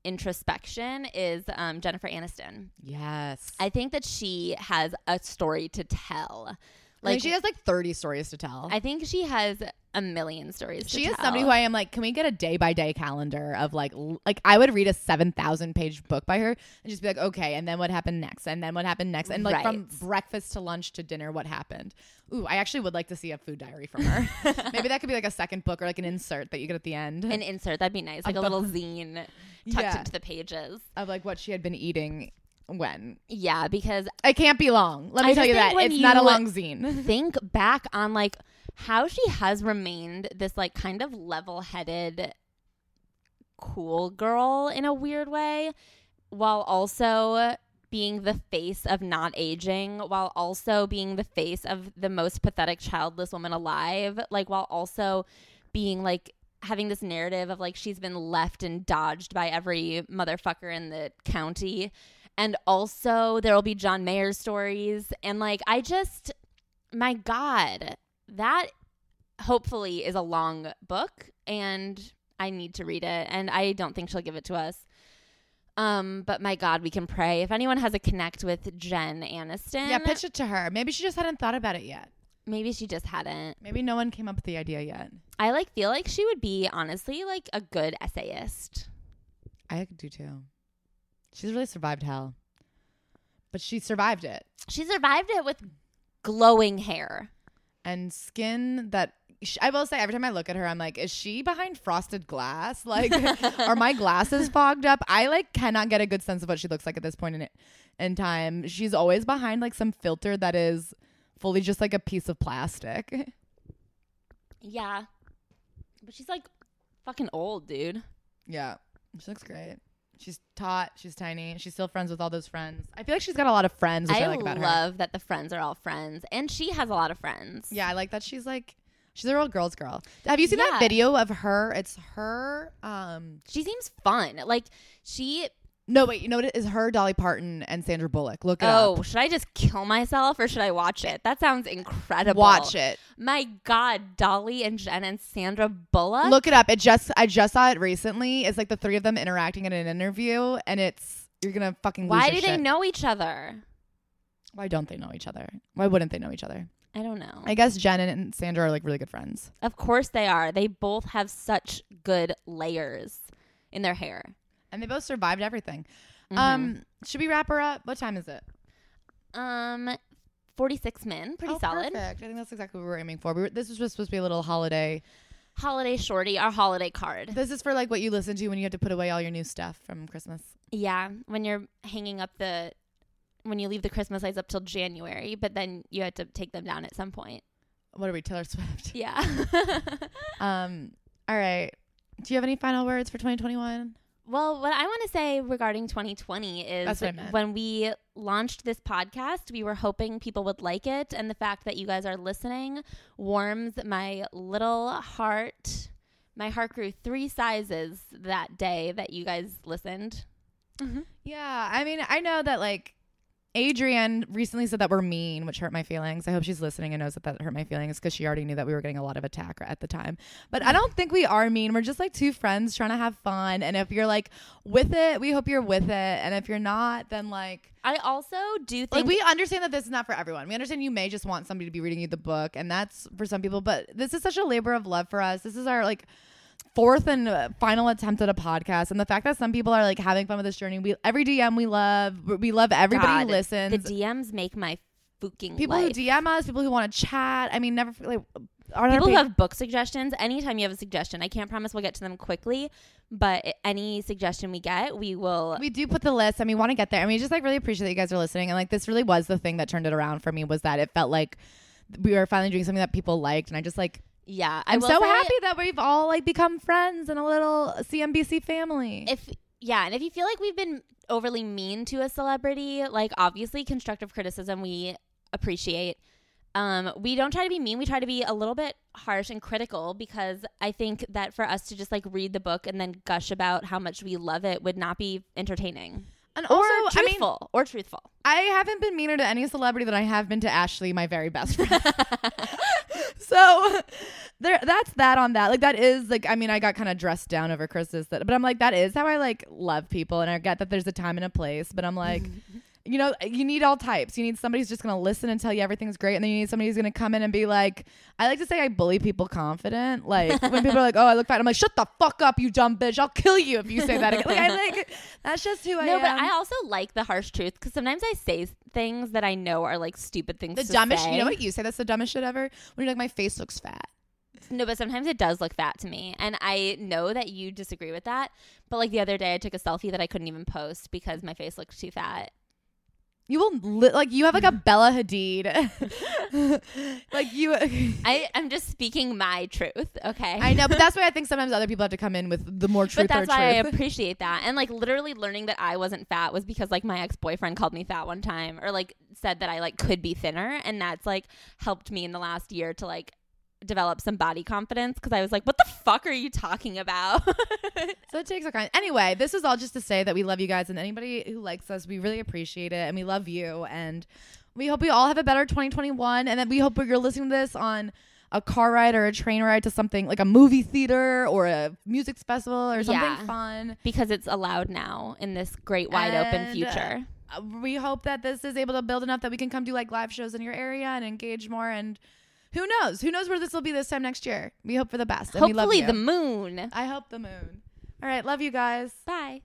introspection is um, Jennifer Aniston. yes. I think that she has a story to tell. Like she has like 30 stories to tell. I think she has a million stories. she is tell. somebody who I am like, can we get a day by day calendar of like, l- like I would read a 7,000 page book by her and just be like, okay, and then what happened next? And then what happened next? And like from breakfast to lunch to dinner, what happened? Ooh, I actually would like to see a food diary from her. Maybe that could be like a second book or like an insert that you get at the end an insert. That'd be nice, like a the- little zine tucked Yeah. into the pages. of like what she had been eating when. Yeah, because It can't be long. Let me I tell you that. It's not a long zine. think back on like how she has remained this like kind of level-headed cool girl in a weird way while also being the face of not aging while also being the face of the most pathetic childless woman alive like while also being like having this narrative of like she's been left and dodged by every motherfucker in the county and also there will be John Mayer stories and like I just my God, that hopefully is a long book and I need to read it. And I don't think she'll give it to us. Um, but my God, we can pray. If anyone has a connect with Jen Aniston, Yeah, pitch it to her. Maybe she just hadn't thought about it yet. maybe she just hadn't. Maybe no one came up with the idea yet. I like feel like she would be honestly like a good essayist. I could do too. She's really survived hell. But she survived it. She survived it with glowing hair. And skin that I will say every time I look at her, I'm like, is she behind frosted glass? Like, are my glasses fogged up? I like cannot get a good sense of what she looks like at this point in it in time. She's always behind like some filter that is fully just like a piece of plastic. Yeah. But she's like fucking old, dude. Yeah, she looks great. She's taut. She's tiny. She's still friends with all those friends. I feel like she's got a lot of friends, which I, I like about her. love that the friends are all friends. And she has a lot of friends. Yeah, I like that she's like she's a real girl's girl. Have you seen that video of her? It's her. Um, She seems fun. Like she no, wait. You know what? It is her, Dolly Parton, and Sandra Bullock. Look it oh, up. Oh, should I just kill myself or should I watch it? That sounds incredible. Watch it. My God, Dolly and Jen and Sandra Bullock. Look it up. It just I just saw it recently. It's like the three of them interacting in an interview, and it's you're gonna fucking. lose Why do they know each other? Why don't they know each other? Why wouldn't they know each other? I don't know. I guess Jen and Sandra are like really good friends. of course they are. They both have such good layers in their hair. And they both survived everything. Mhm. Um, should we wrap her up? What time is it? um, 46 min, pretty Oh, solid. Perfect. I think that's exactly what we were aiming for. We were, this was just supposed to be a little holiday. Holiday shorty, our holiday card. This is for like what you listen to when you have to put away all your new stuff from Christmas. Yeah, when you're hanging up the, when you leave the Christmas lights up till January, but then you had to take them down at some point. What are we, Taylor Swift? Yeah. Um. All right. Do you have any final words for 2021? Well, what I want to say regarding 2020 is That's what I meant. when we launched this podcast, we were hoping people would like it. And the fact that you guys are listening warms my little heart. My heart grew three sizes that day that you guys listened. Mm-hmm. Yeah. I mean, I know that like Adrienne recently said that we're mean, which hurt my feelings. I hope she's listening and knows that that hurt my feelings because she already knew that we were getting a lot of attack at the time. But I don't think we are mean. We're just like two friends trying to have fun. And if you're like with it, we hope you're with it. And if you're not, then like I also do think like we understand that this is not for everyone. We understand you may just want somebody to be reading you the book, and that's for some people. But this is such a labor of love for us. This is our like fourth and uh, final attempt at a podcast, and the fact that some people are like having fun with this journey. We every DM we love. We love everybody God, who listens. the DMs make my fucking people life. who DM us, people who want to chat. I mean, never like People who have book suggestions, anytime you have a suggestion, I can't promise we'll get to them quickly, but any suggestion we get, we will. we do put the list and we want to get there and we just like really appreciate that you guys are listening and like this really was the thing that turned it around for me was that it felt like we were finally doing something that people liked and i just like yeah, I i'm so happy that we've all like become friends and a little cnbc family If yeah, and if you feel like we've been overly mean to a celebrity, like obviously constructive criticism we appreciate. Um, we don't try to be mean. We try to be a little bit harsh and critical because I think that for us to just like read the book and then gush about how much we love it would not be entertaining and or also i mean truthful or truthful. i haven't been meaner to any celebrity than i have been to ashley my very best friend so there that's that on that. Like that is like i mean i got kind of dressed down over christmas that but i'm like that is how i like love people and i get that there's a time and a place but i'm like you know you need all types. You need somebody who's just going to listen and tell you everything's great and then you need somebody who's going to come in and be like i like to say i bully people confident. Like when people are like oh i look fat i'm like shut the fuck up you dumb bitch. I'll kill you if you say that again. Like i like that's just who i am No, but I also like the harsh truth because sometimes I say things that I know are like stupid things. the to dumbest say. you know what you say that's the dumbest shit ever when you're like my face looks fat No, but sometimes it does look fat to me. And I know that you disagree with that. But like the other day, I took a selfie that I couldn't even post because my face looked too fat. You will li- like you have like a Bella Hadid, like you. I, I'm just speaking my truth, okay? I know, but that's why I think sometimes other people have to come in with the more truth but that's or why I appreciate that. And like literally learning that I wasn't fat was because like my ex boyfriend called me fat one time or like said that I like could be thinner. And that's like helped me in the last year to like develop some body confidence because I was like, what the fuck are you talking about? so it takes a kind. Anyway, this is all just to say that we love you guys, and anybody who likes us, we really appreciate it, and we love you, and We hope we all have a better 2021, and then we hope you're listening to this on a car ride or a train ride to something like a movie theater or a music festival or something Yeah. fun. because it's allowed now in this great wide open future. Uh, we hope that this is able to build enough that we can come do like live shows in your area and engage more. And who knows? Who knows where this will be this time next year? We hope for the best. And we love Hopefully the moon. I hope the moon. All right, love you guys. Bye.